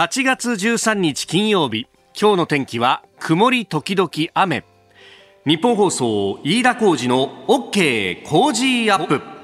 8月13日金曜日。今日の天気は曇り時々雨。ニッポン放送飯田浩司の OK Cozy up。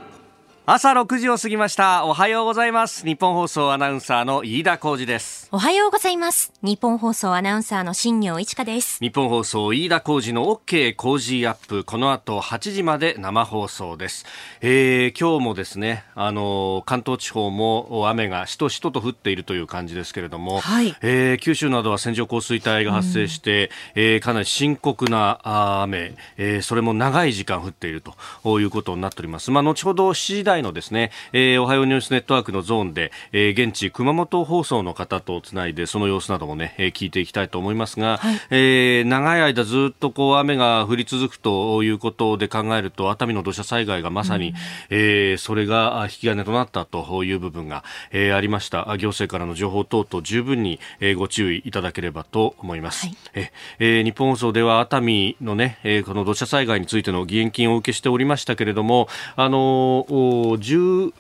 朝6時を過ぎました。おはようございます。ニッポン放送アナウンサーの飯田浩司です。おはようございます。ニッポン放送アナウンサーの新行市佳です。ニッポン放送飯田浩司の OK Cozy up。この後8時まで生放送です、えー、今日もですねあの関東地方も雨がしとしとと降っているという感じですけれども、はい、えー、九州などは線状降水帯が発生して、うん、えー、かなり深刻な雨、えー、それも長い時間降っているということになっております。まあ後ほど7時台のですね、えー、おはようニュースネットワークのゾーンで、えー、現地熊本放送の方とつないでその様子などもね、えー、聞いていきたいと思いますが、はい、えー、長い間ずっとこう雨が降り続くということで考えると熱海の土砂災害がまさに、うん、えー、それが引き金となったという部分が、えー、ありました。行政からの情報等々十分に、えー、ご注意いただければと思います、はい、ええー、日本放送では熱海のね、えー、この土砂災害についての義援金を受けしておりましたけれどもあの10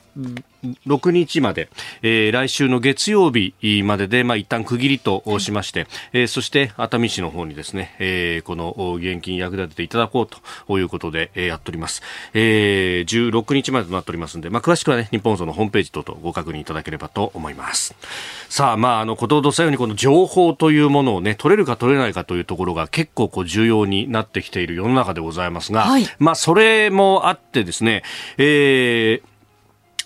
6日まで、えー、来週の月曜日までで、まあ、一旦区切りとしまして、はい、えー、そして熱海市の方にですね、えー、この現金役立てていただこうということで、えー、やっております。えー、16日までとなっておりますので、まあ、詳しくはね、日本放送のホームページ等々ご確認いただければと思います。さあ、まあ、あの、ことほどさようにこの情報というものをね、取れるか取れないかというところが結構こう重要になってきている世の中でございますが、はい、まあ、それもあってですね、えー、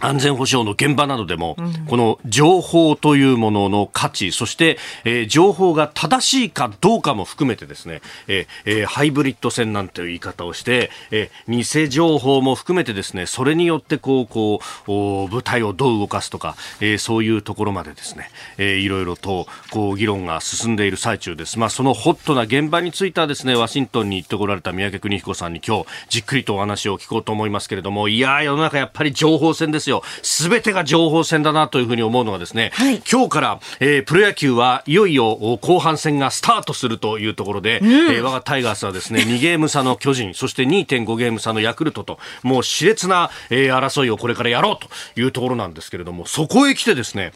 安全保障の現場などでも、この情報というものの価値、そして、えー、情報が正しいかどうかも含めてですね、えー、ハイブリッド戦なんていう言い方をして、えー、偽情報も含めてですね、それによってこう、こう、部隊をどう動かすとか、えー、そういうところまでですね、えー、いろいろと、こう、議論が進んでいる最中です。まあ、そのホットな現場についてはですね、ワシントンに行ってこられた三宅邦彦さんに今日、じっくりとお話を聞こうと思いますけれども、いや世の中やっぱり情報戦ですよ。すべてが情報戦だなというふうに思うのはですね、はい、今日から、えー、プロ野球はいよいよ後半戦がスタートするというところで、うん、えー、我がタイガースはですね、2ゲーム差の巨人、そして2.5ゲーム差のヤクルトと、もう熾烈な、えー、争いをこれからやろうというところなんですけれども、そこへ来てですね、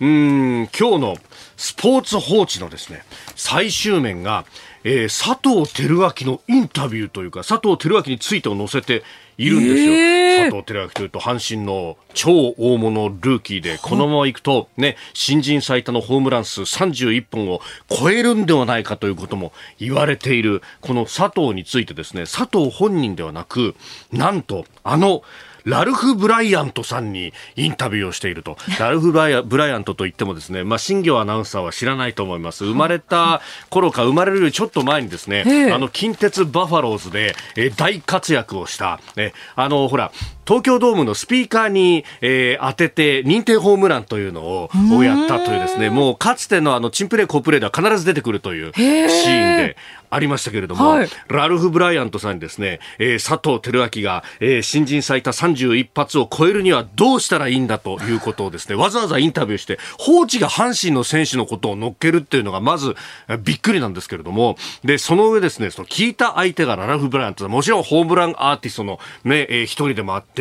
うん、今日のスポーツ報知のですね、最終面が、えー、佐藤輝明のインタビューというか、佐藤輝明についてを載せているんですよ。えー、佐藤輝明というと、阪神の超大物ルーキーで、このままいくと、ね、新人最多のホームラン数31本を超えるんではないかということも言われている、この佐藤についてですね、佐藤本人ではなく、なんと、あの、ラルフ・ブライアントさんにインタビューをしていると。ラルフブライア・ントといってもですね、まあ、新業アナウンサーは知らないと思います。生まれた頃か生まれるよりちょっと前にですね、あの、近鉄バファローズで、え大活躍をした、ね、あの、ほら、東京ドームのスピーカーに、えー、当てて認定ホームランというのををやったというですね、もうかつてのあの、チンプレー、コープレーでは必ず出てくるというシーンで、ありましたけれども、はい、ラルフ・ブライアントさんにですね、えー、佐藤輝明が、えー、新人最多31発を超えるにはどうしたらいいんだということをですね、わざわざインタビューして、放置が阪神の選手のことを乗っけるっていうのがまずびっくりなんですけれども、で、その上ですね、その聞いた相手がラルフ・ブライアントもちろんホームランアーティストのね、えー、一人でもあって、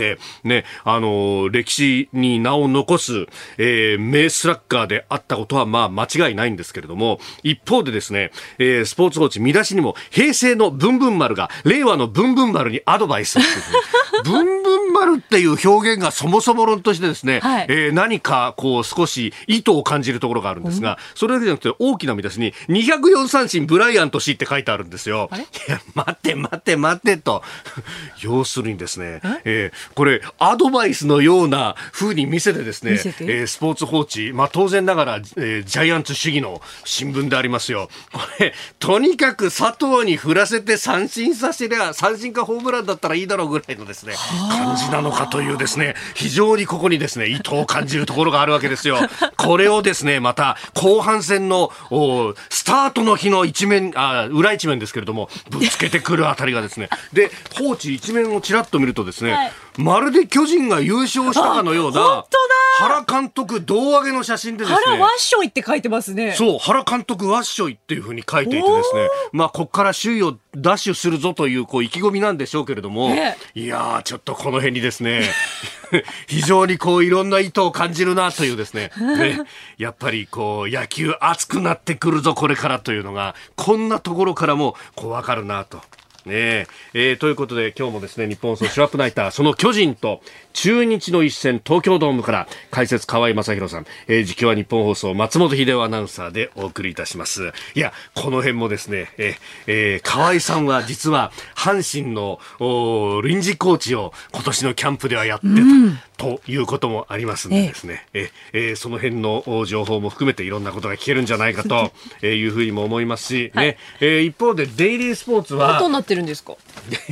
ね、あのー、歴史に名を残す、えー、名スラッガーであったことはまあ間違いないんですけれども、一方でですね、えー、スポーツ報知見出しにも、平成のブンブン丸が令和のブンブン丸にアドバイス。ブンブン丸っていう表現がそもそも論としてですね、はい、えー、何かこう少し意図を感じるところがあるんですが、それだけじゃなくて大きな見出しに204三振ブライアント氏って書いてあるんですよ。いや、待って待って待ってと。要するにですね、えー、これアドバイスのような風に見せてですね、えー、スポーツ報知、まあ当然ながら、えー、ジャイアンツ主義の新聞でありますよ。これ、とにかく佐藤に振らせて三振させりゃ、三振かホームランだったらいいだろうぐらいのですね、感じなのかというですね、非常にここにですね、意図を感じるところがあるわけですよ。これをですね、また、後半戦の、おスタートの日の一面、あ、裏一面ですけれども、ぶつけてくるあたりがですね、で、放置一面をちらっと見るとですね、はいまるで巨人が優勝したかのような原監督胴上げの写真でですね原ワッショイって書いてますね。そう、原監督ワッショイっていうふうに書いていてですね、まあ、こっから首位をダッシュするぞという、こう、意気込みなんでしょうけれども、ねいやー、ちょっとこの辺にですね、非常にこう、いろんな意図を感じるなというですね、ね、やっぱりこう、野球熱くなってくるぞ、これからというのが、こんなところからも、こう、わかるなと。ねえ。えーということで今日もですね日本放送シュラップナイターその巨人と中日の一戦東京ドームから解説河合正弘さん、えー、実況は日本放送松本秀夫アナウンサーでお送りいたします。いやこの辺もですね、えーえー河合さんは実は阪神の臨時コーチを今年のキャンプではやってた、ということもありますんでですね、ええ。ーその辺のお情報も含めていろんなことが聞けるんじゃないかとえーいうふうにも思いますし、ね。えー一方でデイリースポーツはどうなってるんですか？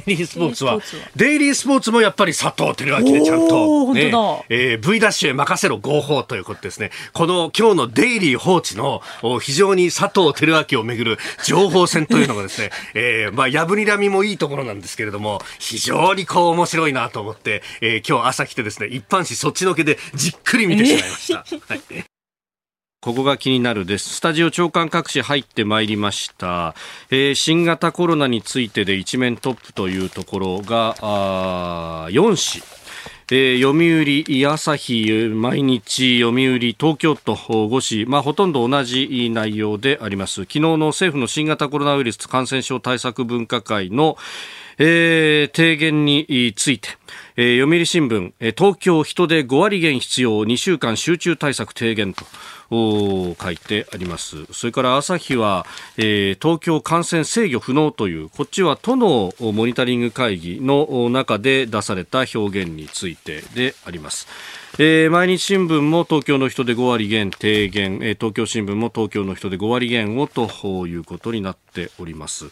デイリースポーツはデイリースポーツはデイリースポーツもやっぱり佐藤輝明でちゃんおと、ー本当だえー V ダッシュへ任せろ合法ということですねこの今日のデイリー放置のお非常に佐藤輝明をめぐる情報戦というのがですね、えーまあやぶにらみもいいところなんですけれども非常にこう面白いなと思って、えー今日朝来てですね一般紙そっちのけでじっくり見てしまいました。はい ここが気になるです。スタジオ長官各紙入ってまいりました。えー新型コロナについてで一面トップというところが、あー4紙。えー読売、朝日、毎日、読売、東京都5市、まあ、ほとんど同じ内容であります。昨日の政府の新型コロナウイルス感染症対策分科会の、えー提言について、えー読売新聞、えー東京人で5割減必要2週間集中対策提言と書いてあります。それから朝日は、えー東京感染制御不能という、こっちは都のモニタリング会議の中で出された表現についてであります。えー毎日新聞も東京の人で5割減提言、えー東京新聞も東京の人で5割減をということになっております。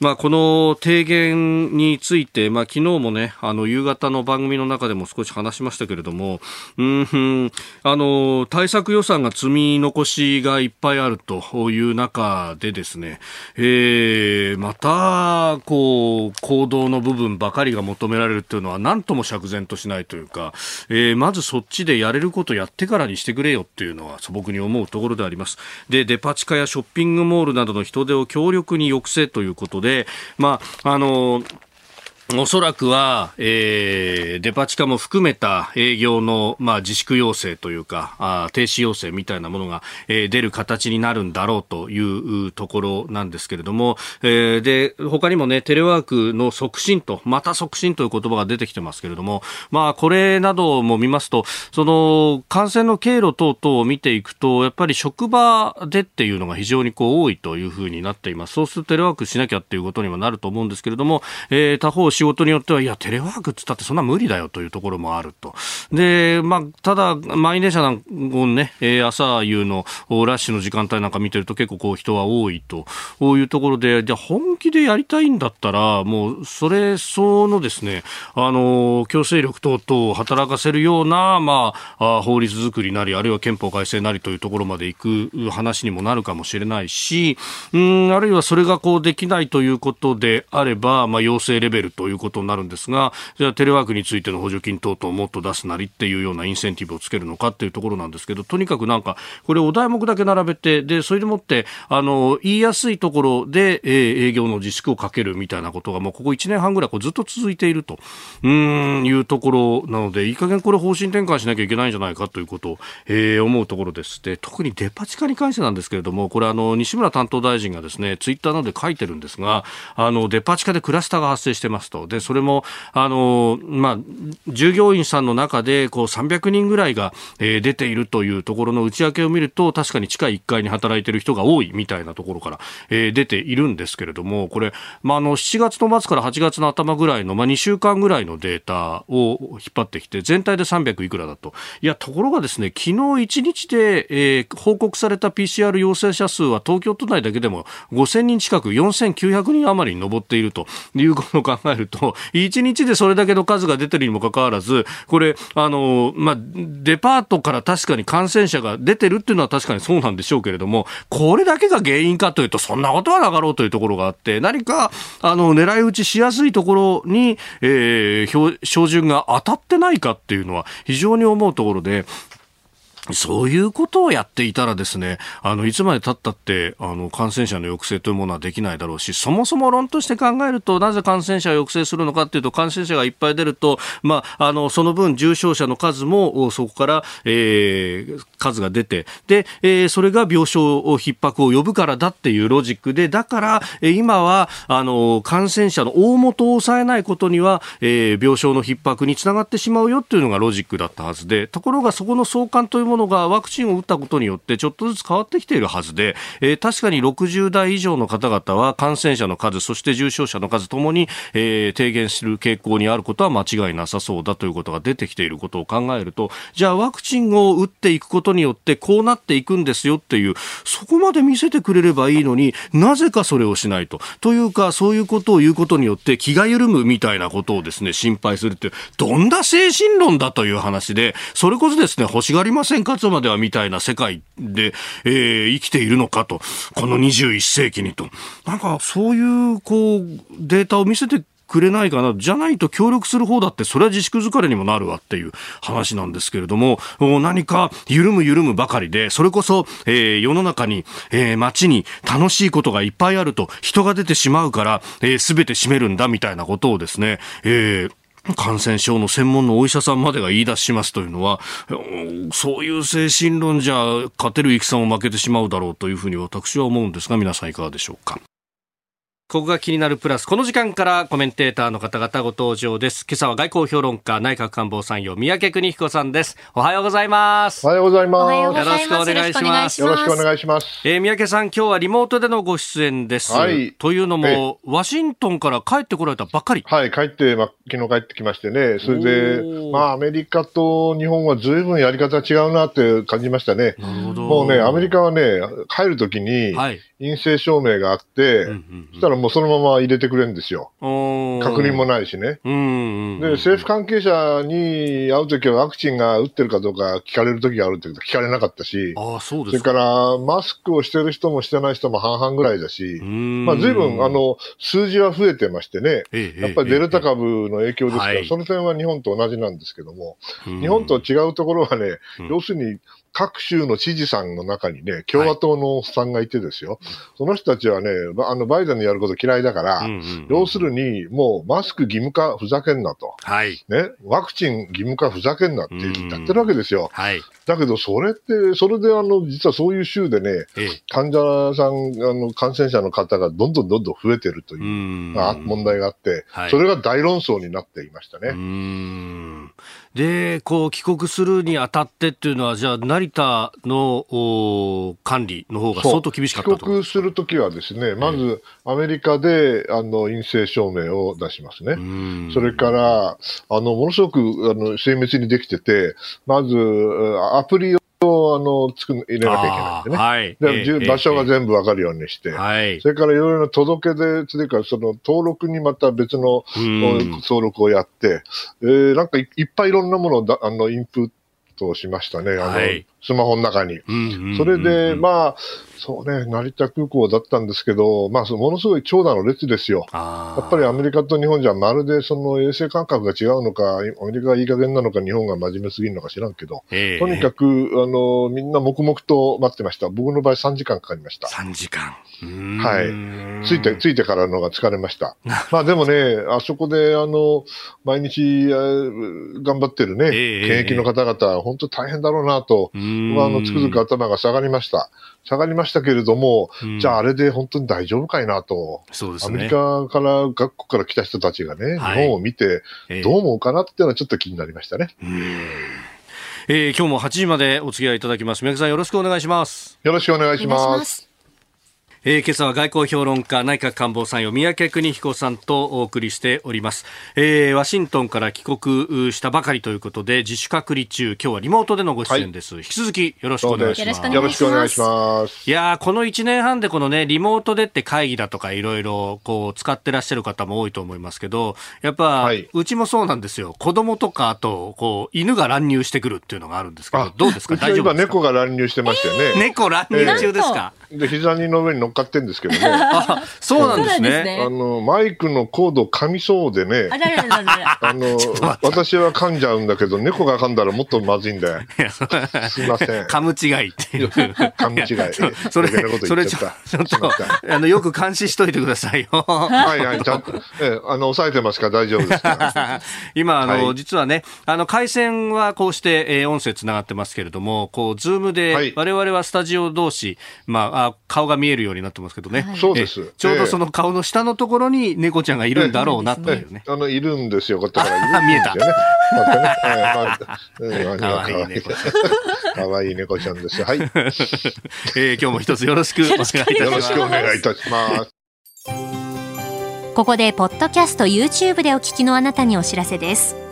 まあ、この提言について、まあ、昨日もね、あの、夕方の番組の中でも少し話しましたけれども、うん、あの、対策予算が積み残しがいっぱいあるという中でですね、えーまた、こう、行動の部分ばかりが求められるというのは何とも釈然としないというか、えーまずそっちでやれることやってからにしてくれよっていうのは素朴に思うところであります。で、デパ地下やショッピングモールなどの人手を強力に抑制ということで、まあ、あの、おそらくは、えーデパ地下も含めた営業の、まあ、自粛要請というか、あ停止要請みたいなものが、えー出る形になるんだろうというところなんですけれども、えーで、他にもね、テレワークの促進と、また促進という言葉が出てきてますけれども、まあ、これなども見ますと、その、感染の経路等々を見ていくと、やっぱり職場でっていうのが非常にこう多いというふうになっています。そうするとテレワークしなきゃっていうことにもなると思うんですけれども、えー他方仕事によっては、いや、テレワークって言ったってそんな無理だよというところもあると。で、まあ、ただ、満員電車なんかをね、えー朝夕のおラッシュの時間帯なんか見てると結構こう人は多いと、こういうところで、じゃ本気でやりたいんだったら、もう、それ相応のですね、あの、強制力等々を働かせるような、まあ、あ法律作りなり、あるいは憲法改正なりというところまで行く話にもなるかもしれないし、うん、あるいはそれがこうできないということであれば、まあ、要請レベルとということになるんですが、じゃあテレワークについての補助金等々もっと出すなりっていうようなインセンティブをつけるのかっていうところなんですけど、とにかくなんか、これお題目だけ並べて、で、それでもって、あの、言いやすいところで、えー営業の自粛をかけるみたいなことがもうここ1年半ぐらいこうずっと続いていると、うん、いうところなので、いい加減これ方針転換しなきゃいけないんじゃないかということを、えー思うところです。で、特にデパ地下に関してなんですけれども、これあの、西村担当大臣がですね、ツイッターなどで書いてるんですが、あの、デパ地下でクラスターが発生してますと。で、それも、あの、まあ、従業員さんの中で、こう、300人ぐらいが、えー出ているというところの内訳を見ると、確かに地下1階に働いている人が多いみたいなところから、えー出ているんですけれども、これ、まあ、あの、7月の末から8月の頭ぐらいの、まあ、2週間ぐらいのデータを引っ張ってきて、全体で300いくらだと。いや、ところがですね、昨日1日で、えー報告された PCR 陽性者数は東京都内だけでも5000人近く、4900人余りに上っているということを考えると、1日でそれだけの数が出てるにもかかわらず、これ、あの、まあ、デパートから確かに感染者が出てるっていうのは確かにそうなんでしょうけれども、これだけが原因かというと、そんなことはなかろうというところがあって、何か、あの、狙い撃ちしやすいところに、えー、標準が当たってないかっていうのは非常に思うところで、そういうことをやっていたらですね、あの、いつまで経ったって、あの、感染者の抑制というものはできないだろうし、そもそも論として考えると、なぜ感染者を抑制するのかっていうと、感染者がいっぱい出ると、まあ、あの、その分重症者の数も、そこから、えー、数が出て、で、えー、それが病床を逼迫を呼ぶからだっていうロジックで、だから、え、今は、あの、感染者の大元を抑えないことには、えー、病床の逼迫につながってしまうよっていうのがロジックだったはずで、ところがそこの相関というもののがワクチンを打ったことによってちょっとずつ変わってきているはずで、えー、確かに60代以上の方々は感染者の数、そして重症者の数ともに、えー、低減する傾向にあることは間違いなさそうだということが出てきていることを考えると、じゃあワクチンを打っていくことによってこうなっていくんですよっていう、そこまで見せてくれればいいのになぜかそれをしないと。というか、そういうことを言うことによって気が緩むみたいなことをですね、心配するって、どんな精神論だという話で、それこそですね、欲しがりませんか？つまではみたいな世界で、えー、生きているのかと、この21世紀にと。なんか、そういう、こう、データを見せてくれないかな。じゃないと協力する方だって、それは自粛疲れにもなるわっていう話なんですけれども、何か緩む緩むばかりで、それこそ、えー、世の中に、えー、街に楽しいことがいっぱいあると、人が出てしまうから、えー、全て閉めるんだみたいなことをですね、えー、感染症の専門のお医者さんまでが言い出しますというのは、そういう精神論じゃ勝てる戦を負けてしまうだろうというふうに私は思うんですが、皆さんいかがでしょうか。ここが気になるプラス。この時間からコメンテーターの方々ご登場です。今朝は外交評論家、内閣官房参与、三宅邦彦さんです。おはようございます。おはようございます。よろしくお願いします。よろしくお願いします。えー、三宅さん、今日はリモートでのご出演です。はい。というのも、ワシントンから帰ってこられたばっかり。はい、帰って、ま、昨日帰ってきましてね。それで、まあ、アメリカと日本はずいぶんやり方違うなって感じましたね。なるほど。もうね、アメリカはね、帰るときに、はい。陰性証明があって、うんうんうん、そしたらもうそのまま入れてくれるんですよ。確認もないしね。で、政府関係者に会うときはワクチンが打ってるかどうか聞かれるときがあるって聞かれなかったし、あそうですそれからマスクをしてる人もしてない人も半々ぐらいだし、まあ随分あの数字は増えてましてね、やっぱりデルタ株の影響ですから、その点は日本と同じなんですけども、日本と違うところはね、要するに各州の知事さんの中にね、共和党のおっさんがいてですよ、はい、その人たちはね、あの、バイデンのやること嫌いだから、うんうんうん、要するに、もうマスク義務化ふざけんなと。はい。ね、ワクチン義務化ふざけんなってやってるわけですよ。はい。だけど、それって、それであの、実はそういう州でね、ええ、患者さん、あの、感染者の方がどんどんどんどん増えてるという問題があって、はい、それが大論争になっていましたね。で、こう、帰国するにあたってっていうのは、じゃあ、成田の管理の方が相当厳しかった帰国するときはですね、まず、アメリカで、あの、陰性証明を出しますね。それから、あの、ものすごく、あの、精密にできてて、まず、アプリあの入れなきゃいけないんでね。はい、で、えー、場所が全部わかるようにして、はい、それからいろいろな届け出、というか、その登録にまた別の登録をやって、えー、なんかいっぱいいろんなものをだあのインプットしましたね。あの、はい、スマホの中に。それで、まあ、そうね、成田空港だったんですけど、まあ、ものすごい長蛇の列ですよ。やっぱりアメリカと日本じゃまるでその衛生感覚が違うのか、アメリカがいい加減なのか、日本が真面目すぎるのか知らんけど、とにかく、あの、みんな黙々と待ってました。僕の場合3時間かかりました。3時間。はい。ついて、ついてからのが疲れました。まあでもね、あそこで、あの、毎日、頑張ってるね、検疫の方々、本当大変だろうなと、まあ、あの、つくづく頭が下がりました。下がりましたけれども、うん、じゃああれで本当に大丈夫かいなと。そうですね。アメリカから、学校から来た人たちがね、はい、日本を見て、どう思うかなっていうのはちょっと気になりましたね。えー、今日も8時までお付き合いいただきます。宮城さんよろしくお願いします。よろしくお願いします。えー、今朝は外交評論家内閣官房参与三宅邦彦さんとお送りしております、えー、ワシントンから帰国したばかりということで自主隔離中今日はリモートでのご出演です、はい、引き続きよろしくお願いします。よろしくお願いします。いやこの1年半でこのねリモートでって会議だとかいろいろこう使ってらっしゃる方も多いと思いますけどやっぱ、はい、うちもそうなんですよ。子供とかあとこう犬が乱入してくるっていうのがあるんですけどどうですか？大丈夫ですか？猫が乱入してましたよね、えー、猫乱入中ですか、えー、で膝の上に乗っかってんですけど ね。そうなんですね。あの、マイクのコード噛みそうでね。あの、私は噛んじゃうんだけど、猫が噛んだらもっとまずいんだよ。すいません。噛む違いっていう。噛む違い。それ、それちょっと、あの、よく監視しといてくださいよ。はいはい、ちゃんと、え、あの、抑えてますか？大丈夫ですか？今、あの、実はね、あの、回線はこうして、え音声つながってますけれども、こう、ズームで、我々はスタジオ同士、まあ、顔が見えるようになってますけどね。そうです。ちょうどその顔の下のところに猫ちゃんがいるんだろうなというね。あの、いるんですよ。こっちからいる見えた。かわいい猫。かわいい猫ちゃんです。は い。え今日も一つよろしくお願いいたします。よろしくお願いいたします。ここで、ポッドキャスト YouTube でお聞きのあなたにお知らせです。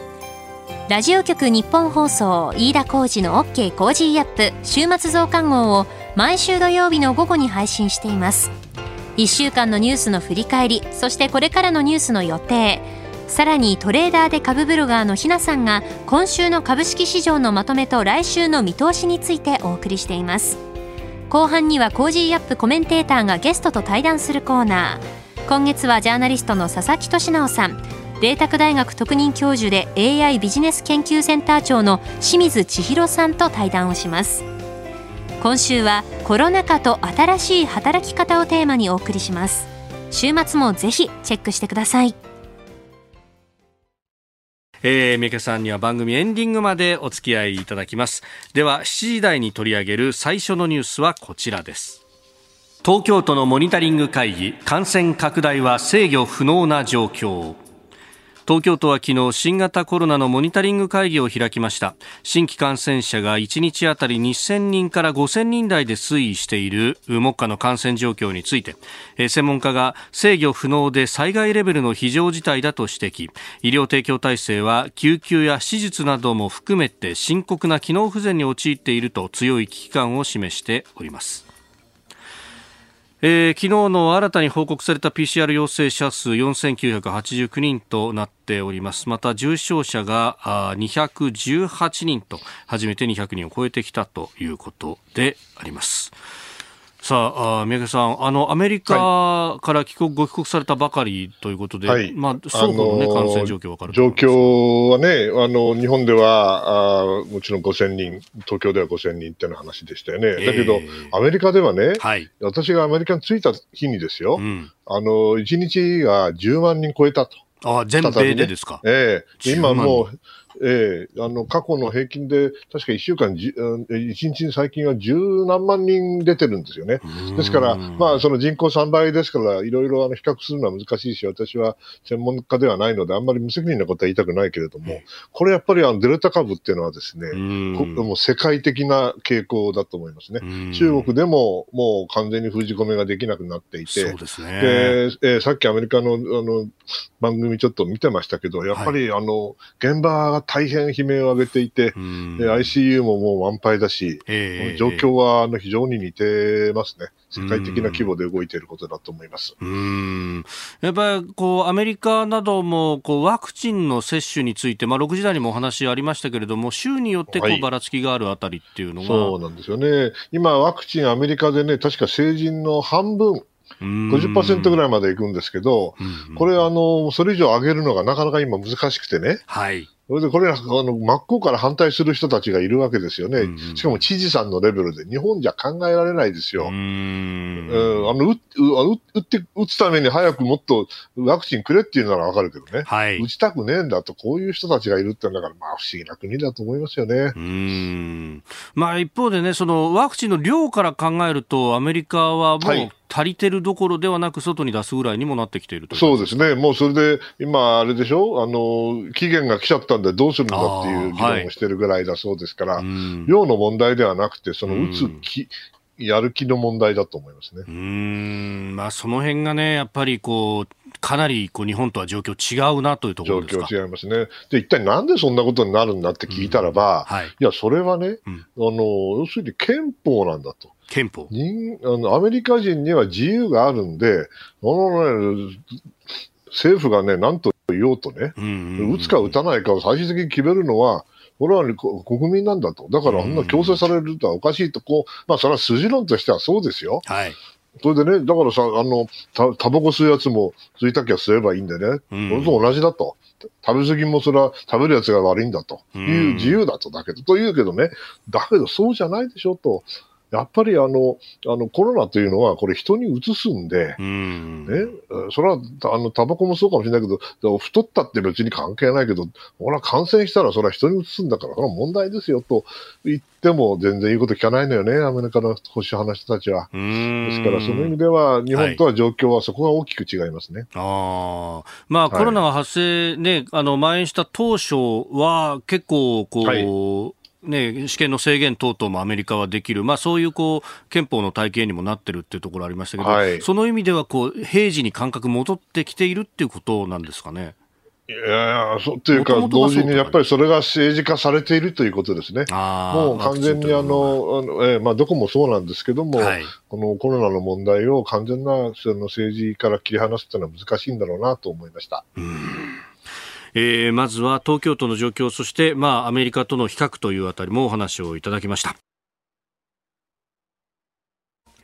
ラジオ局日本放送飯田浩二の OK コージーアップ週末増刊号を毎週土曜日の午後に配信しています。1週間のニュースの振り返りそしてこれからのニュースの予定。さらにトレーダーで株ブロガーのひなさんが今週の株式市場のまとめと来週の見通しについてお送りしています。後半には Cozy up コメンテーターがゲストと対談するコーナー。今月はジャーナリストの佐々木俊尚さん。麗澤大学特任教授で AI ビジネス研究センター長の清水千弘さんと対談をします今週はコロナ禍と新しい働き方をテーマにお送りします週末もぜひチェックしてくださいえー、三宅さんには番組エンディングまでお付き合いいただきますでは7時台に取り上げる最初のニュースはこちらです東京都のモニタリング会議感染拡大は制御不能な状況東京都は昨日新型コロナのモニタリング会議を開きました。新規感染者が1日あたり2000人から5000人台で推移している目下の感染状況について。専門家が制御不能で災害レベルの非常事態だと指摘。医療提供体制は救急や手術なども含めて深刻な機能不全に陥っていると強い危機感を示しております。えー、昨日の新たに報告された PCR 陽性者数4989人となっております。また重症者が218人と初めて200人を超えてきたということであります。さあ、あ宮家さん、あの、アメリカから帰国、はい、ご帰国されたばかりということで、はい、まあ、双方のね、感染状況わかる状況はね、あの、日本では、あもちろん5000人、東京では5000人っていう話でしたよね。だけど、アメリカではね、はい、私がアメリカに着いた日にですよ、うん、あの、1日が10万人超えたと。あ全米でですか。ええ。今もう、ええー、あの、過去の平均で、確か1週間、1日に最近は十何万人出てるんですよね。ですから、まあ、その人口3倍ですから、いろいろあの比較するのは難しいし、私は専門家ではないので、あんまり無責任なことは言いたくないけれども、これやっぱりあのデルタ株っていうのはですね、もう世界的な傾向だと思いますね。中国でももう完全に封じ込めができなくなっていて、そうですね。で、えー、さっきアメリカのあの番組ちょっと見てましたけど、やっぱりあの、現場が大変悲鳴を上げていて、ICU ももう満杯だし、えー、状況はあの非常に似てますね。世界的な規模で動いていることだと思います。うん。やっぱりこうアメリカなどもこうワクチンの接種について、まあ、6時台にもお話ありましたけれども、州によってこうばらつきがあるあたりっていうのは、そうなんですよね、今、ワクチン、アメリカでね、確か成人の半分、50%ぐらいまでいくんですけど、これ、あの、それ以上上げるのがなかなか今難しくてね。はい。それでこれあの、真っ向から反対する人たちがいるわけですよね。うんうん、しかも知事さんのレベルで、日本じゃ考えられないですよ。うん、あの打打って、打つために早くもっとワクチンくれっていうならわかるけどね。はい。打ちたくねえんだと、こういう人たちがいるってんだから、まあ不思議な国だと思いますよね。うん。まあ一方でね、そのワクチンの量から考えると、アメリカはもう、足りてるどころではなく、外に出すぐらいにもなってきているとそうですね、もうそれで、今、あれでしょ、あの期限が来ちゃったんで、どうするんだっていう議論をしてるぐらいだそうですから、はい、量の問題ではなくて、その打つき、やる気の問題だと思いますね。うん、まあ、その辺がね、やっぱりこう、かなりこう日本とは状況違うなというところですか？状況違いますね。で、一体なんでそんなことになるんだって聞いたらば、うん。はい、いや、それはね、うん、あの、要するに憲法なんだと。憲法人あのアメリカ人には自由があるんで、あのね、政府がね、なんと言おうとね、打つか打たないかを最終的に決めるのは、これは、ね、国民なんだと。だから、あんな強制されるとはおかしいと、こう、まあ、それは筋論としてはそうですよ。はい。それでね、だからさ、あの、た、タバコ吸うやつも吸いたきゃ吸えばいいんでね。うん、それと同じだと。食べ過ぎもそれは食べるやつが悪いんだという自由だと。だけど、と言うけどね、だけどそうじゃないでしょと。やっぱりあの、あのコロナというのは、これ人にうつすんで、ん。ね、それは、あの、タバコもそうかもしれないけど、太ったって別に関係ないけど、ほら、感染したらそれは人にうつすんだから、それは問題ですよと言っても全然言うこと聞かないのよね、アメリカの保守派の人たちは。ですから、その意味では、日本とは状況はそこが大きく違いますね。はい、あまあ、コロナが発生ね、あの、蔓延した当初は、結構、こう、はいね、試験の制限等々もアメリカはできる、まあ、そういうこう憲法の体系にもなってるっていうところありましたけど、はい、その意味ではこう平時に感覚戻ってきているっていうことなんですかね？いやそうっていうか、同時にやっぱりそれが政治化されているということですね。もう完全にあの、あのえー、まあ、どこもそうなんですけども、はい、このコロナの問題を完全なその政治から切り離すというのは難しいんだろうなと思いました。うんえー、まずは東京都の状況そして、まあ、アメリカとの比較というあたりもお話をいただきました。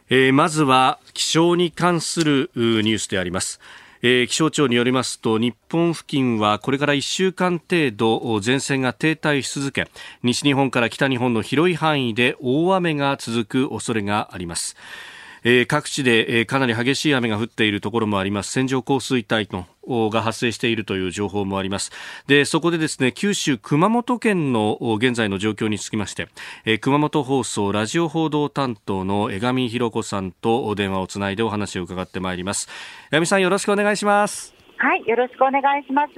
えー、まずは気象に関するニュースであります。えー、気象庁によりますと日本付近はこれから1週間程度前線が停滞し続け西日本から北日本の広い範囲で大雨が続く恐れがあります。えー、各地で、えー、かなり激しい雨が降っているところもあります。線状降水帯のが発生しているという情報もあります。でそこでですね九州熊本県の現在の状況につきまして、えー、熊本放送ラジオ報道担当の江上弘子さんと電話をつないでお話を伺ってまいります。江上さんよろしくお願いします。はい、よろしくお願いします。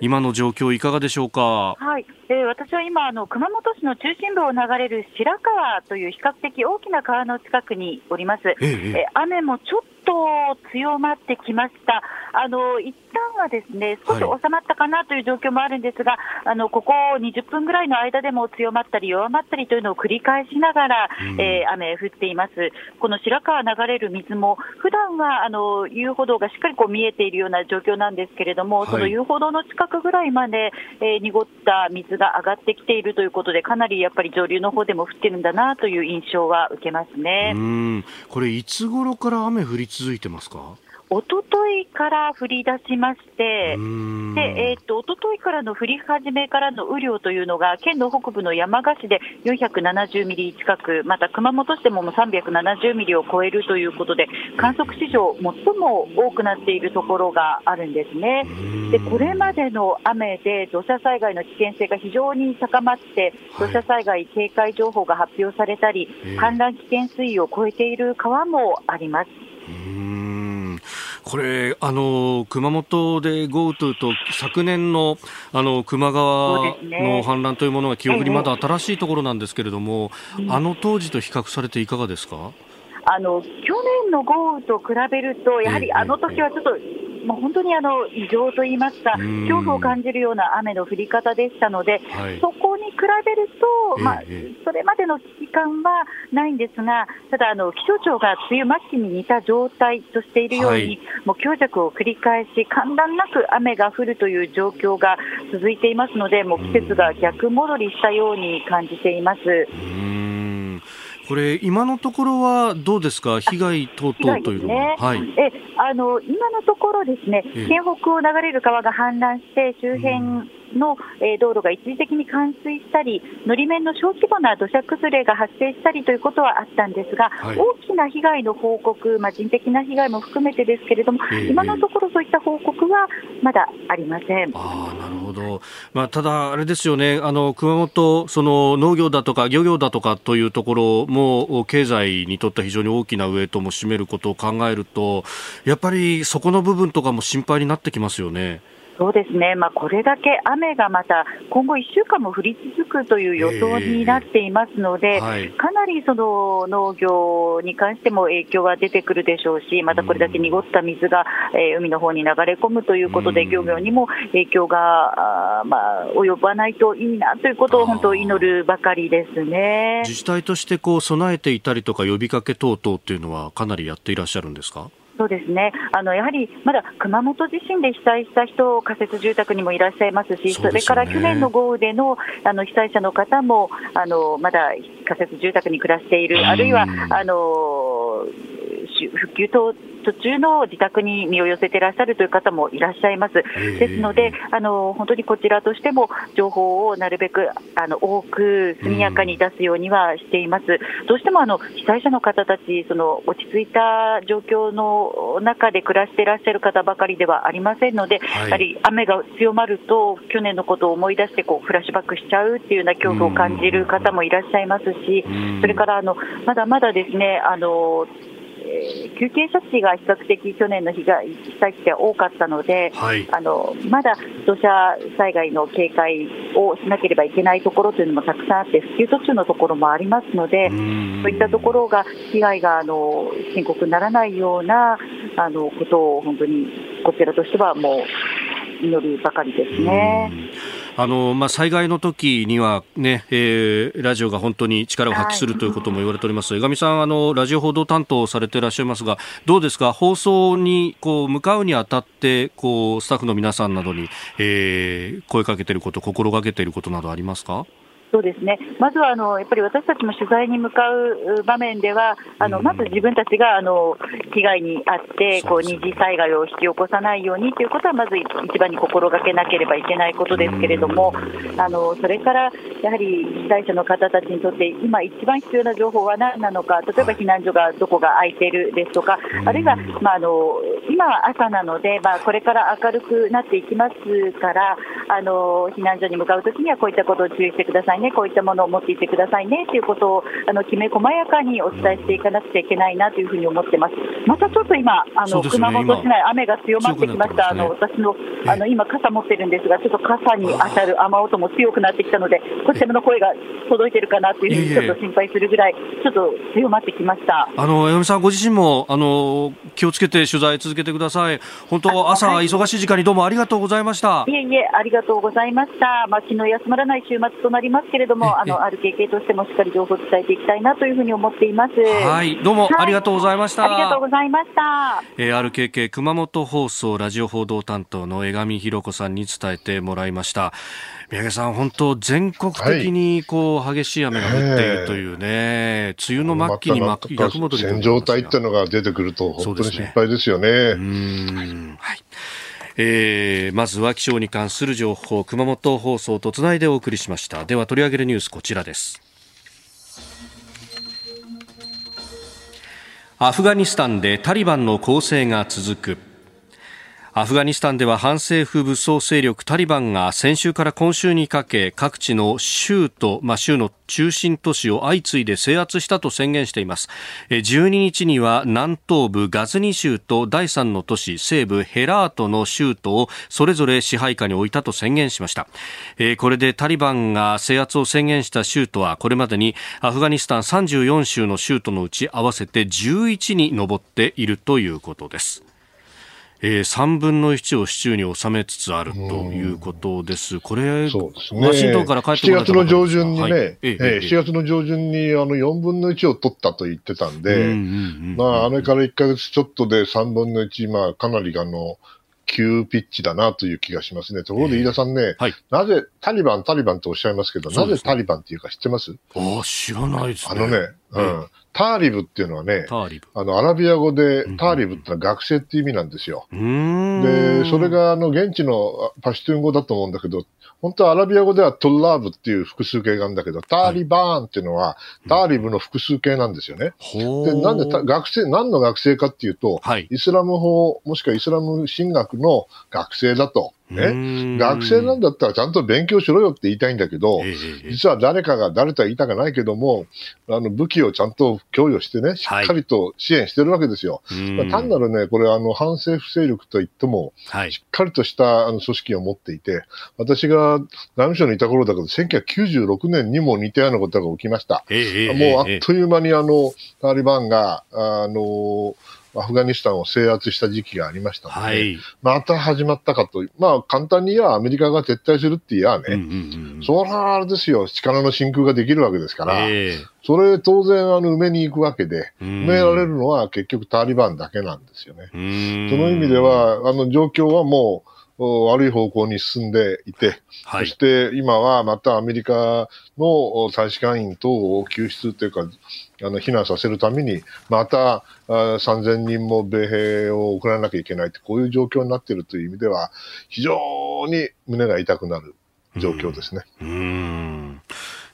今の状況いかがでしょうか？はい、えー、私は今あの熊本市の中心部を流れる白川という比較的大きな川の近くにおります。えええー、雨もちょっと強まってきました。あの一旦はですね少し収まったかなという状況もあるんですが、はい、あのここ20分ぐらいの間でも強まったり弱まったりというのを繰り返しながら、うん、えー、雨降っています。この白川流れる水も普段はあの遊歩道がしっかりこう見えているような状況なんですけれども、はい、その遊歩道の近くぐらいまで、えー、濁った水が上がってきているということでかなりやっぱり上流の方でも降ってるんだなという印象は受けますね。うん。これいつ頃から雨降り続いてますか？一昨日から降り出しまして、で、えっ、ー、と、一昨日からの降り始めからの雨量というのが、県の北部の山鹿市で470ミリ近く、また熊本市でも370ミリを超えるということで、観測史上最も多くなっているところがあるんですね。で、これまでの雨で土砂災害の危険性が非常に高まって、土砂災害警戒情報が発表されたり、氾濫危険水位を超えている川もあります。これ、あの熊本で豪雨と昨年のあの球磨川の氾濫というものが記憶にまだ新しいところなんですけれども、あの当時と比較されていかがですか？あの去年の豪雨と比べると、やはりあの時はちょっともう本当にあの異常といいますか、恐怖を感じるような雨の降り方でしたので、はい、そこに比べると、まあ、それまでの危機感はないんですが、ただあの、気象庁が梅雨末期に似た状態としているように、はい、もう強弱を繰り返し、間断なく雨が降るという状況が続いていますので、もう季節が逆戻りしたように感じています。これ、今のところはどうですか、被害等々というのは。ね、はい、えあの今のところ、ですね県北を流れる川が氾濫して、周辺の、え道路が一時的に冠水したり、のり面の小規模な土砂崩れが発生したりということはあったんですが、はい、大きな被害の報告、まあ、人的な被害も含めてですけれども、えー、今のところそういった報告はまだありません。あなるほど、まあ、ただ、あれですよね、あの熊本、その農業だとか漁業だとかというところも、経済にとっては非常に大きなウエイトも占めることを考えると、やっぱりそこの部分とかも心配になってきますよね。そうですね、まあ、これだけ雨がまた今後1週間も降り続くという予想になっていますので、えーはい、かなりその農業に関しても影響は出てくるでしょうし、またこれだけ濁った水が、えー、海の方に流れ込むということで、漁業にも影響があ、まあ、及ばないといいなということを本当、祈るばかりですね。自治体としてこう備えていたりとか、呼びかけ等々っていうのは、かなりやっていらっしゃるんですか？そうですね。あのやはりまだ熊本地震で被災した人、仮設住宅にもいらっしゃいますし、そ、ね,、れから去年の豪雨でのあの被災者の方もあのまだ仮設住宅に暮らしている、あるいはあの復旧等途中の自宅に身を寄せていらっしゃるという方もいらっしゃいます。ですので、あの本当にこちらとしても情報をなるべくあの多く速やかに出すようにはしています。どうしてもあの被災者の方たち、その落ち着いた状況の中で暮らしていらっしゃる方ばかりではありませんので、はい、やはり雨が強まると、去年のことを思い出してこうフラッシュバックしちゃうっていうような恐怖を感じる方もいらっしゃいますし、それからあのまだまだですね、あのえー、休憩処置が比較的去年の被害被災地で多かったので、はい、あのまだ土砂災害の警戒をしなければいけないところというのもたくさんあって、復旧途中のところもありますので、そういったところが被害があの深刻にならないようなあのことを本当にこちらとしてはもう祈るばかりですね。あのまあ、災害の時にはね、えー、ラジオが本当に力を発揮するということも言われております。江上さん、あのラジオ報道担当されていらっしゃいますが、どうですか、放送にこう向かうにあたって、こうスタッフの皆さんなどに、えー、声かけていること、心がけていることなどありますか？そうですね。まずはあのやっぱり私たちも取材に向かう場面では、あのまず自分たちがあの被害に遭って、こう二次災害を引き起こさないようにということは、まず一番に心がけなければいけないことですけれども、あのそれからやはり被災者の方たちにとって、今、一番必要な情報は何なのか、例えば避難所がどこが空いているですとか、あるいは、まあ、あの今は朝なので、まあ、これから明るくなっていきますから、あの避難所に向かうときにはこういったことを注意してくださいね、こういったものを持っていってくださいねということをあのきめ細やかにお伝えしていかなくちゃいけないなというふうに思ってます。またちょっと今、あの、ね、熊本市内、雨が強まってきました、ね、あの私のあの今、傘持ってるんですが、ちょっと傘に当たる雨音も強くなってきたので、こちらの声が届いてるかなというふうにちょっと心配するぐらい、ちょっと強まってきましたあの江上さん、ご自身もあの気をつけて取材続けてください。本当、朝、忙しい時間にどうもありがとうございました。いえいえ、ありがとうございました。まあ、昨日休まらない週末となりますけれども、あの、RKK としてもしっかり情報を伝えていきたいなというふうに思っています。はい、どうもありがとうございました。はい、ありがとうございました。えー、RKK 熊本放送ラジオ報道担当の江上弘子さんに伝えてもらいました。宮家さん、本当、全国的にこう、はい、激しい雨が降っているというね、梅雨の末期に逆戻り線状帯っていうのが出てくると、本当に心配ですよね。うんはいえー、まずは気象に関する情報熊本放送とつないでお送りしました。では取り上げるニュースこちらです。アフガニスタンでタリバンの攻勢が続く。アフガニスタンでは反政府武装勢力タリバンが先週から今週にかけ各地の州と、まあ、州の中心都市を相次いで制圧したと宣言しています。12日には南東部ガズニ州と第3の都市西部ヘラートの州都をそれぞれ支配下に置いたと宣言しました。これでタリバンが制圧を宣言した州都はこれまでにアフガニスタン34州の州都のうち合わせて11に上っているということです。えー、3分の1を市中に収めつつあるということです。これ、そうですね、ワシントンから帰って7月の上旬にね、はい、ええー、7月の上旬にあの4分の1を取ったと言ってたんで、まあ、あれから1か月ちょっとで3分の1、まあ、かなりあの、急ピッチだなという気がしますね。ところで飯田さんね、えーはい、なぜタリバン、タリバンとおっしゃいますけど、なぜタリバンっていうか知ってます？ああ、知らないですね。あのね、うん。ターリブっていうのはね、あの、アラビア語で、ターリブってのは学生っていう意味なんですよ。で、それが、あの、現地のパシュトゥン語だと思うんだけど、本当はアラビア語ではトルラーブっていう複数形があるんだけど、ターリバーンっていうのは、ターリブの複数形なんですよね。で、なんで学生、何の学生かっていうと、はい、イスラム法、もしくはイスラム神学の学生だと。ね、学生なんだったらちゃんと勉強しろよって言いたいんだけど、実は誰かが誰とは言いたくないけども、あの武器をちゃんと供与してね、しっかりと支援してるわけですよ。はい、単なるね、これあの反政府勢力といっても、はい、しっかりとしたあの組織を持っていて、私が外務省にいた頃だけど、1996年にも似たようなことが起きました。もうあっという間にあの、タリバンが、あの、アフガニスタンを制圧した時期がありましたので、はい、また始まったかと、まあ簡単に言えばアメリカが撤退するって言えばね、うんうんうん、それはあれですよ、力の真空ができるわけですから、えー、それ当然あの埋めに行くわけで、埋められるのは結局タリバンだけなんですよね。その意味では、あの状況はもう、悪い方向に進んでいて、はい、そして今はまたアメリカの大使館員等を救出というか、あの避難させるために、また3000人も米兵を送らなきゃいけないってこういう状況になっているという意味では、非常に胸が痛くなる状況ですね。うん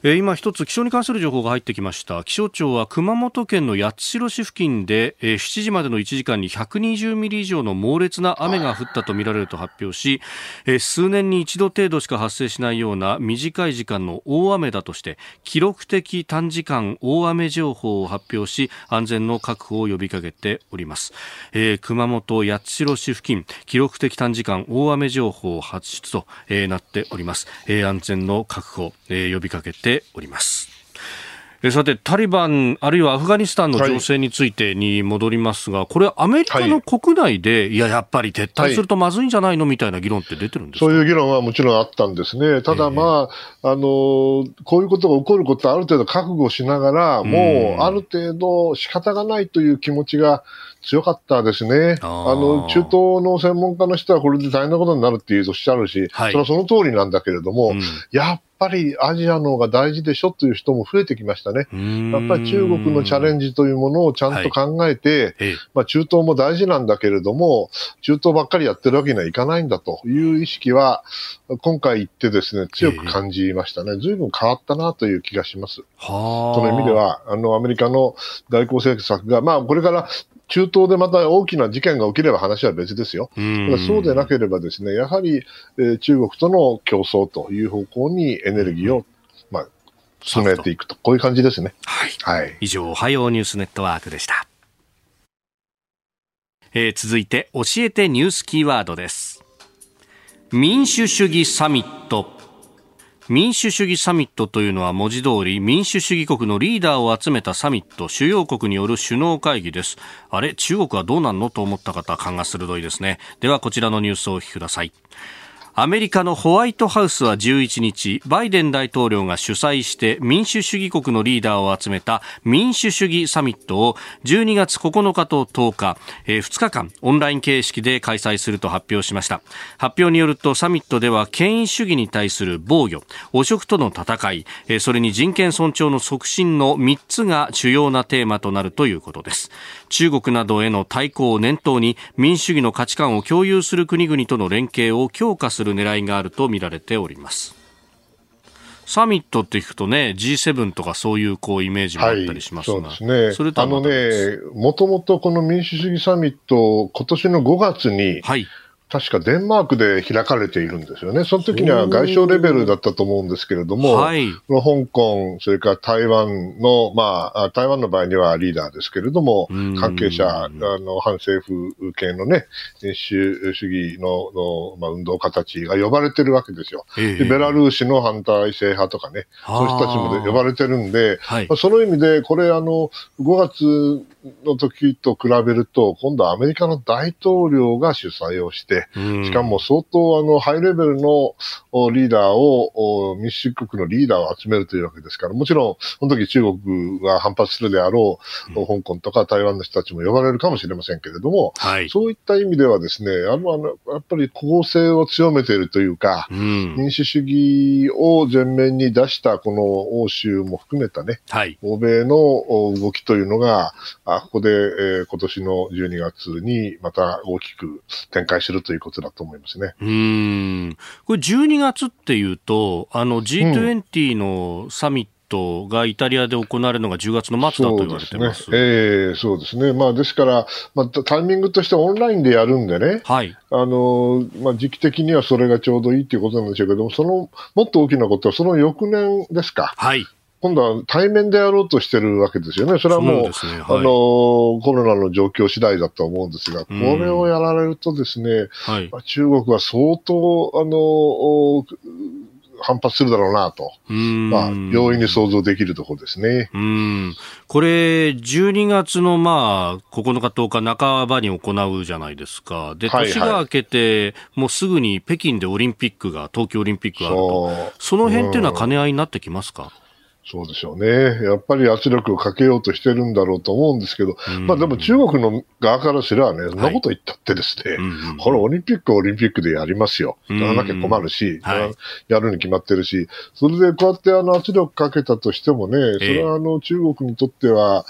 えー、今一つ気象に関する情報が入ってきました。気象庁は熊本県の八代市付近で、えー、7時までの1時間に120ミリ以上の猛烈な雨が降ったとみられると発表し、えー、数年に一度程度しか発生しないような短い時間の大雨だとして記録的短時間大雨情報を発表し安全の確保を呼びかけております、えー、熊本八代市付近記録的短時間大雨情報発出と、えー、なっております、えー、安全の確保、えー、呼びかけてております。さて、タリバン、あるいはアフガニスタンの情勢についてに戻りますが、はい、これ、アメリカの国内で、はい、いや、やっぱり撤退するとまずいんじゃないのみたいな議論って出てるんですそういう議論はもちろんあったんですね。ただ、まあ、あの、こういうことが起こることはある程度覚悟しながら、もう、ある程度仕方がないという気持ちが強かったですね。あの、中東の専門家の人はこれで大変なことになるっていうおっしゃるし、はい、それはその通りなんだけれども、うん、やっぱりアジアの方が大事でしょという人も増えてきましたね。やっぱり中国のチャレンジというものをちゃんと考えて、はい、まあ、中東も大事なんだけれども、中東ばっかりやってるわけにはいかないんだという意識は、今回行ってですね、強く感じましたね。随分変わったなという気がします。その意味では、あの、アメリカの外交政策が、まあ、これから中東でまた大きな事件が起きれば話は別ですよ。そうでなければですね、やはり、えー、中国との競争という方向にエネルギーを、まあ、進めていくと、こういう感じですね。はい。はい、以上、おはようニュースネットワークでした。えー、続いて、教えてニュースキーワードです。民主主義サミット。民主主義サミットというのは文字通り民主主義国のリーダーを集めたサミット主要国による首脳会議です。あれ中国はどうなんのと思った方勘が鋭いですね。ではこちらのニュースをお聞きください。アメリカのホワイトハウスは11日、バイデン大統領が主催して民主主義国のリーダーを集めた民主主義サミットを12月9日と10日、えー、2日間オンライン形式で開催すると発表しました。発表によるとサミットでは権威主義に対する防御、汚職との戦い、えー、それに人権尊重の促進の3つが主要なテーマとなるということです。中国などへの対抗を念頭に民主主義の価値観を共有する国々との連携を強化する狙いがあるとみられております。サミットって聞くとね G7 とかそういうこうイメージもあったりしますが、はい、そうですね。それとあのねもともとこの民主主義サミット今年の5月に、はい確かデンマークで開かれているんですよね。その時には外相レベルだったと思うんですけれども、はい、香港、それから台湾の、まあ、台湾の場合にはリーダーですけれども、関係者、あの、反政府系のね、民主主義のの、まあ、運動家たちが呼ばれてるわけですよ。でベラルーシの反体制派とかね、そういう人たちも呼ばれてるんで、はい、その意味で、これあの、5月の時と比べると、今度はアメリカの大統領が主催をして、しかも相当あのハイレベルのリーダーを、民主国のリーダーを集めるというわけですから、もちろん、その時中国が反発するであろう、うん、香港とか台湾の人たちも呼ばれるかもしれませんけれども、はい、そういった意味ではですね、あの、あのやっぱり公正を強めているというか、うん、民主主義を前面に出したこの欧州も含めたね、はい、欧米の動きというのが、あここで、えー、今年の12月にまた大きく展開するということだと思いますね。うん。これ12月っていうと、あの G20 のサミットトがイタリアで行われるのが10月の末だと言われてます。そうですね。ええそうですね。まあ、ですから、まあ、タイミングとしてオンラインでやるんでね、はい。あの、まあ、時期的にはそれがちょうどいいっていうことなんでしょうけども、その、もっと大きなことは、その翌年ですか。はい。今度は対面でやろうとしてるわけですよね。それはもう、そうねはいあの、コロナの状況次第だと思うんですが、これをやられるとですね、中国は相当、あの、お反発するだろうなと、まあ、容易に想像できるところですね。うん。これ、12月のまあ、9日、10日、半ばに行うじゃないですか。で、はいはい年が明けて、もうすぐに北京でオリンピックが、東京オリンピックがあると。その辺っていうのは兼ね合いになってきますか、そうでしょうね。やっぱり圧力をかけようとしてるんだろうと思うんですけど、うん。まあでも中国の側からすればね、そんなこと言ったってですね、うんうん。これオリンピックはオリンピックでやりますよ。うんやらなきゃ困るし、はい。やるに決まってるし、それでこうやってあの圧力かけたとしてもね、それはあの中国にとっては、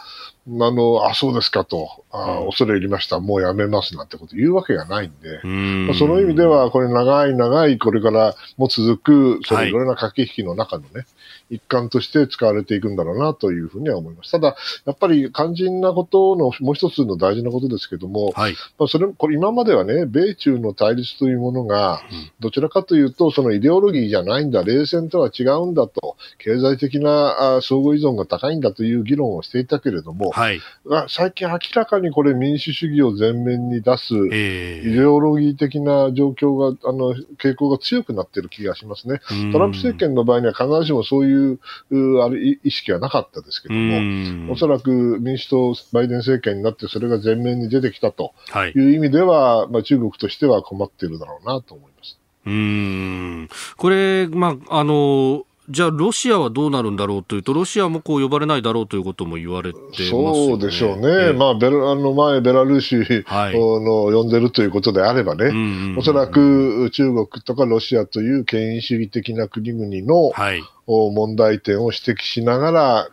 あの、あ、そうですかと、あうん。恐れ入りました、もうやめますなんてこと言うわけがないんで、うん。まあその意味では、これ長い長い、これからも続く、そのいろいろな駆け引きの中のね、一環として使われていくんだろうなというふうには思います。ただ、やっぱり肝心なことのもう一つの大事なことですけども、はい。まあ、それ、これ今まではね、米中の対立というものが、どちらかというと、そのイデオロギーじゃないんだ、冷戦とは違うんだと、経済的なあ相互依存が高いんだという議論をしていたけれども、はい。あ最近明らかにこれ民主主義を前面に出す、えイデオロギー的な状況が、あの、傾向が強くなっている気がしますね。ートランプ政権の場合には必ずしもそういう、うあれ、い意識はなかったですけうども、んおそらく民主党、バイデン政権になってそれが前面に出てきたとはい。いう意味では、まあ、中国としては困っているだろうなと思います。うーん。これ、まあ、あの、じゃあ、ロシアはどうなるんだろうというと、ロシアもこう呼ばれないだろうということも言われてますよね。そうでしょうね。ええまあ、ベル、あの、前、ベラルーシはいの呼んでるということであればね、うんうんうんおそらく中国とかロシアという権威主義的な国々のはい。問題点を指摘しながら、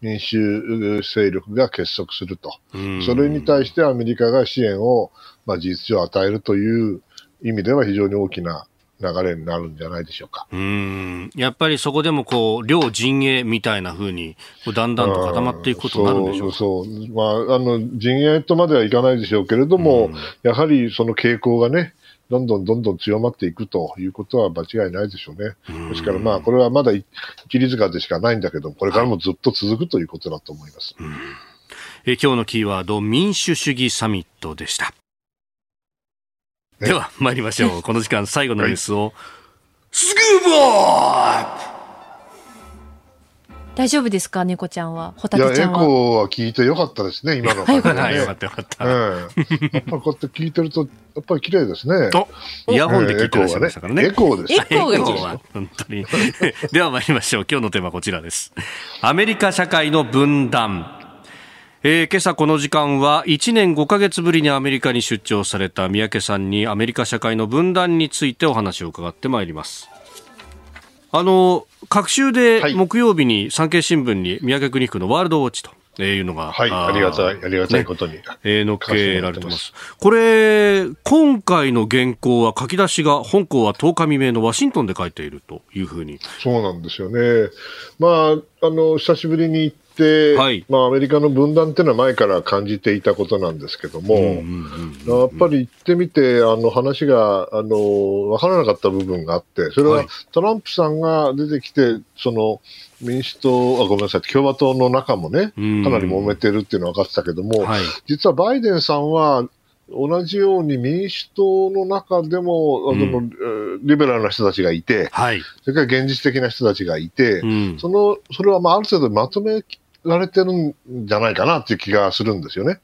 民主勢力が結束すると。うんそれに対してアメリカが支援を、まあ、事実上与えるという意味では非常に大きな流れになるんじゃないでしょうか。うーんやっぱりそこでもこう、両陣営みたいな風に、こうだんだんと固まっていくことになるんでしょうか。そうそう。まあ、あの、陣営とまではいかないでしょうけれども、うんやはりその傾向がね、どんどんどんどん強まっていくということは間違いないでしょうね。うんですからまあ、これはまだ一律塚でしかないんだけど、これからもずっと続くということだと思います。え今日のキーワード、民主主義サミットでした。ねでは、参りましょう。この時間最後のニュースを、スクープアッ大丈夫ですか猫ちゃんは？ホタテちゃんは？コーは聞いてよかったですね、今のね。はい、よかったよかった。ええやっぱりこうやって聞いてると、やっぱり綺麗ですね。と、イヤホンで聞いてらっしゃいましたからね。エコーです。エコーは本当に。では参りましょう。今日のテーマはこちらです。アメリカ社会の分断。えー今朝この時間は1年5ヶ月ぶりにアメリカに出張された三宅さんにアメリカ社会の分断についてお話を伺ってまいります。あの、各週ではい木曜日に産経新聞に三宅邦彦のワールドウォッチというのが、はい、ありがたい、ありがたいことに。えー、載っけられてます。これ、今回の原稿は書き出しが、本校は10日未明のワシントンで書いているというふうに。そうなんですよね。まあ、あの、久しぶりに行はいまあ、アメリカの分断っていうのは前から感じていたことなんですけども、やっぱり行ってみて、あの、話が、あの、わからなかった部分があって、それははいトランプさんが出てきて、その、民主党、あ、ごめんなさい、共和党の中もね、かうんなり揉めてるっていうのは分かってたけども、はい。実はバイデンさんは、同じように民主党の中でも、あのうんえーリベラルな人たちがいて、はい。それから現実的な人たちがいて、うん。その、それはまあある程度まとめられてるんじゃないかなっていう気がするんですよね。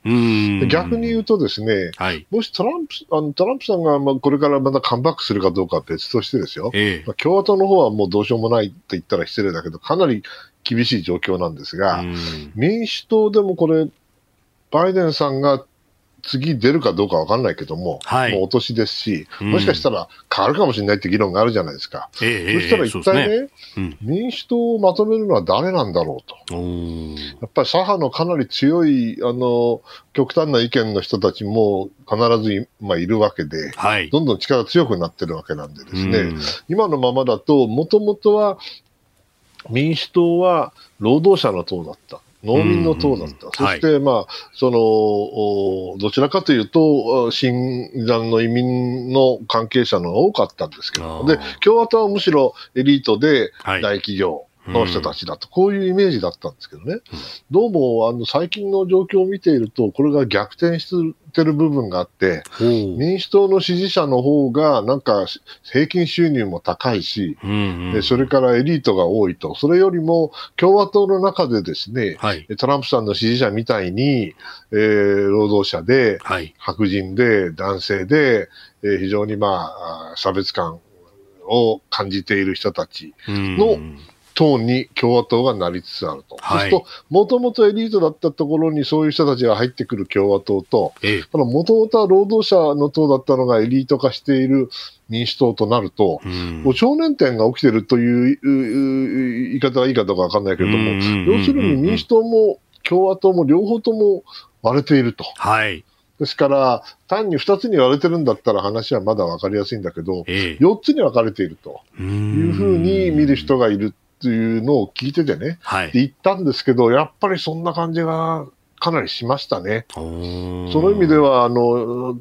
逆に言うとですね、はい。もしトランプ、あのトランプさんがまあこれからまたカムバックするかどうかは別としてですよ。ええまあ、共和党の方はもうどうしようもないって言ったら失礼だけど、かなり厳しい状況なんですが、うん民主党でもこれ、バイデンさんが次出るかどうかわかんないけども、はいもうお年ですし、うんもしかしたら変わるかもしれないって議論があるじゃないですか。ええそしたら一体ね、ええそうですね民主党をまとめるのは誰なんだろうと。やっぱり左派のかなり強い、あの、極端な意見の人たちも必ずい,、まあ、いるわけで、はい。どんどん力強くなってるわけなんでですね、うん今のままだと、もともとは、民主党は労働者の党だった。農民の党だった。そして、はい、まあ、その、どちらかというと、新参の移民の関係者の多かったんですけど、で、共和党はむしろエリートで大企業、はいの人たちだと、こういうイメージだったんですけどね、どうもあの最近の状況を見ていると、これが逆転してる部分があって、民主党の支持者の方が、なんか平均収入も高いし、で、それからエリートが多いと、それよりも共和党の中でですね、はい、トランプさんの支持者みたいに、えー、労働者で、はい、白人で、男性で、えー、非常にまあ、差別感を感じている人たちの、党に共和党がなりつつあると。はい、そうすると、もともとエリートだったところにそういう人たちが入ってくる共和党と、もともとは労働者の党だったのがエリート化している民主党となると、うん、少年点が起きてるという言い方がいいかどうかわかんないけれども、要するに民主党も共和党も両方とも割れていると。はい。ですから、単に2つに割れてるんだったら話はまだ分かりやすいんだけど、ええ、4つに分かれているというふうに見る人がいるっていうのを聞いててね、はい、言ったんですけど、やっぱりそんな感じがかなりしましたね。その意味では、あの、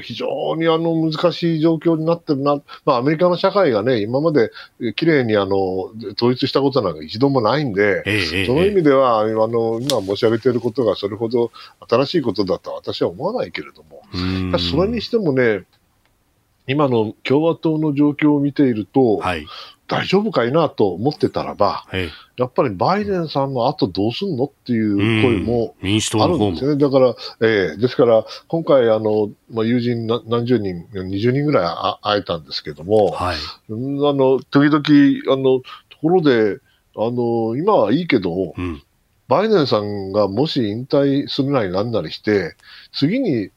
非常にあの難しい状況になってるな。まあアメリカの社会がね、今まで綺麗にあの、統一したことなんか一度もないんで、ええ、その意味では、あの、今申し上げていることがそれほど新しいことだとは私は思わないけれども、それにしてもね、今の共和党の状況を見ていると、はい、大丈夫かいなと思ってたらば、はい、やっぱりバイデンさんの後どうすんのっていう声もあるんですよね。だから、えー、ですから、今回、あの、まあ、友人何十人、20人ぐらい会えたんですけども、はい、あの、時々、あの、ところで、あの、今はいいけど、うん、バイデンさんがもし引退するなりなんなりして、次に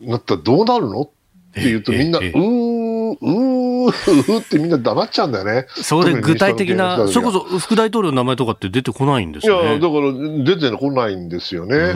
なったらどうなるのって言うとみんな、うー、うー、うーってみんな黙っちゃうんだよね。それ具体的な、それこそ副大統領の名前とかって出てこないんですよね。いや、だから出てこないんですよね。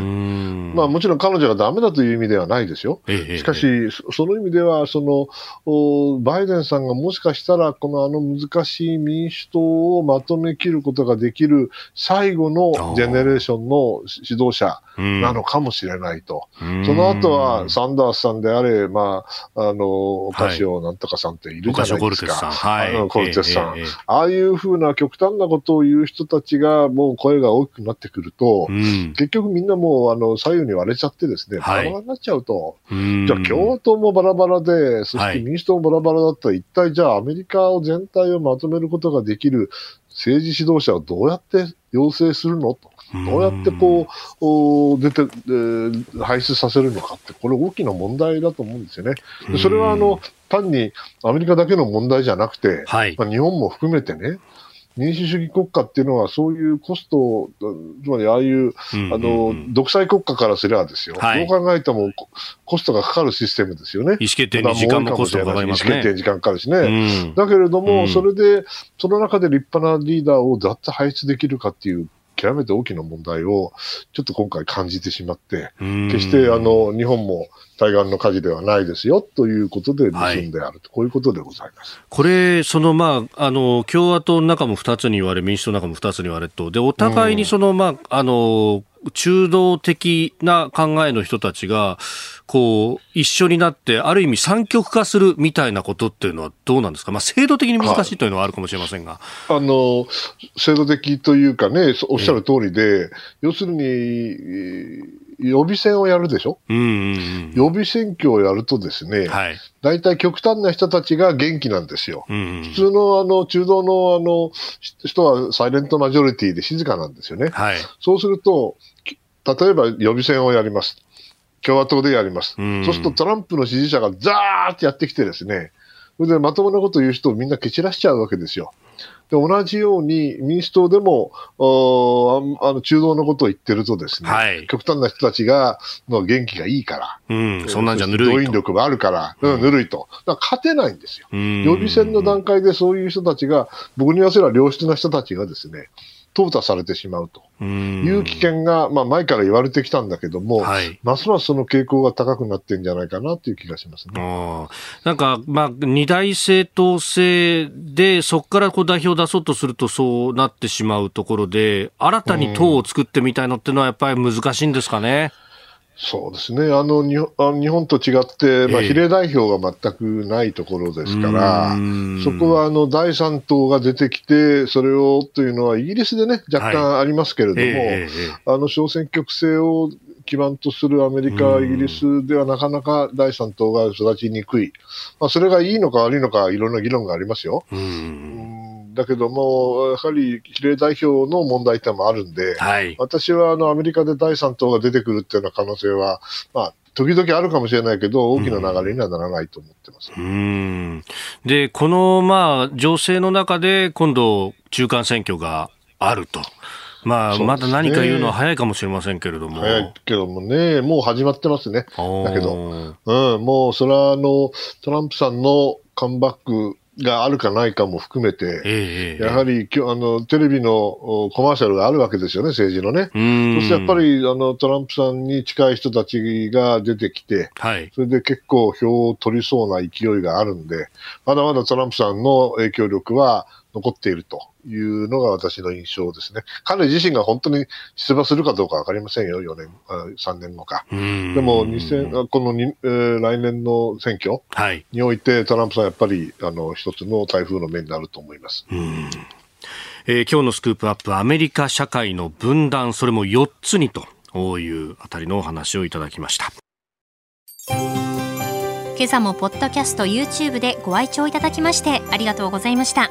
まあもちろん彼女がダメだという意味ではないですよ。しかし、その意味では、その、バイデンさんがもしかしたら、このあの難しい民主党をまとめきることができる最後のジェネレーションの指導者なのかもしれないと。その後はサンダースさんであれ、まあ、あの、オカシオなんとかさんっているじゃないですか。コルテスさん。はい。コルテスさん。ああいうふうな極端なことを言う人たちがもう声が大きくなってくると、結局みんなもうあの左右に割れちゃってですね、バラバラになっちゃうと。じゃあ共和党もバラバラで、そして民主党もバラバラだったら、一体じゃあアメリカを全体をまとめることができる政治指導者をどうやって要請するのと。どうやってこう、出て、えー、排出させるのかって、これ大きな問題だと思うんですよね。それはあの、単にアメリカだけの問題じゃなくて、はい、まあ、日本も含めてね、民主主義国家っていうのは、そういうコスト、つまりああいう、あの、独裁国家からすればですよ、はい、どう考えてもコストがかかるシステムですよね。意思決定に時間もコストがかかりますね。意思決定に時間かかるしね。うん、だけれども、それで、その中で立派なリーダーをざっと輩出できるかっていう極めて大きな問題をちょっと今回感じてしまって、決してあの日本も対岸の火事ではないですよということで結んであると、はい、こういうことでございます。これ、そのまあ、あの共和党の中も2つに言われ、民主党の中も2つに言われと、でお互いにその、まあ、あの中道的な考えの人たちが、こう、一緒になって、ある意味三極化するみたいなことっていうのはどうなんですか？まあ、制度的に難しいというのはあるかもしれませんが。はい、あの、制度的というかね、おっしゃる通りで、要するに、予備選をやるでしょ、うんうんうん、予備選挙をやるとですね、はい、大体極端な人たちが元気なんですよ。うんうん、普通のあの中道のあの人はサイレントマジョリティで静かなんですよね。はい、そうすると、例えば予備選をやります。共和党でやります。うん、そうするとトランプの支持者がザーってやってきてですね、それでまともなこと言う人をみんな蹴散らしちゃうわけですよ。で同じように民主党でもあの中道のことを言ってるとですね、はい、極端な人たちがの元気がいいから、うん、そんなんじゃぬるいと。動員力があるから、うん、ぬるいと。だから勝てないんですよ。予備選の段階でそういう人たちが、僕に言わせれば良質な人たちがですね、淘汰されてしまうと。いう危険が、まあ、前から言われてきたんだけども、はい、ますますその傾向が高くなってんじゃないかなという気がしますね。なんか、まあ、二大政党制で、そこからこう代表を出そうとするとそうなってしまうところで、新たに党を作ってみたいのっていうのはやっぱり難しいんですかね？そうですね。あの、日本日本と違って、まあ、比例代表が全くないところですから、そこは、あの、第三党が出てきて、それをというのは、イギリスでね、若干ありますけれども、はいえー、あの、小選挙区制を基盤とするアメリカ、イギリスではなかなか第三党が育ちにくい。まあ、それがいいのか悪いのか、いろんな議論がありますよ。だけども、やはり比例代表の問題点もあるんで、はい、私はあのアメリカで第3党が出てくるっていうような可能性は、まあ、時々あるかもしれないけど、大きな流れにはならないと思ってます。うん、で、この、まあ、情勢の中で、今度、中間選挙があると。まあ、まだ何か言うのは早いかもしれませんけれども。早いけどもね、もう始まってますね。だけど、うん、もう、それはあの、トランプさんのカムバックがあるかないかも含めて、えー、やはりあのテレビのコマーシャルがあるわけですよね、政治のね。そしてやっぱりあのトランプさんに近い人たちが出てきて、はい、それで結構票を取りそうな勢いがあるんで、まだまだトランプさんの影響力は残っているというのが私の印象ですね。彼自身が本当に出馬するかどうかわかりませんよ、4年、3年後か。でも、2000このに、えー、来年の選挙において、トランプさんやっぱり、あの、一つの台風の目になると思います。えー、今日のスクープアップ、アメリカ社会の分断、それも4つにというあたりのお話をいただきました。今朝もポッドキャスト YouTube でご愛聴いただきましてありがとうございました。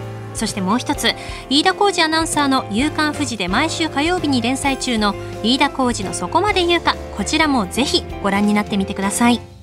そしてもう一つ飯田浩二アナウンサーの「夕刊富士」で毎週火曜日に連載中の飯田浩二の「そこまで言うか」こちらもぜひご覧になってみてください。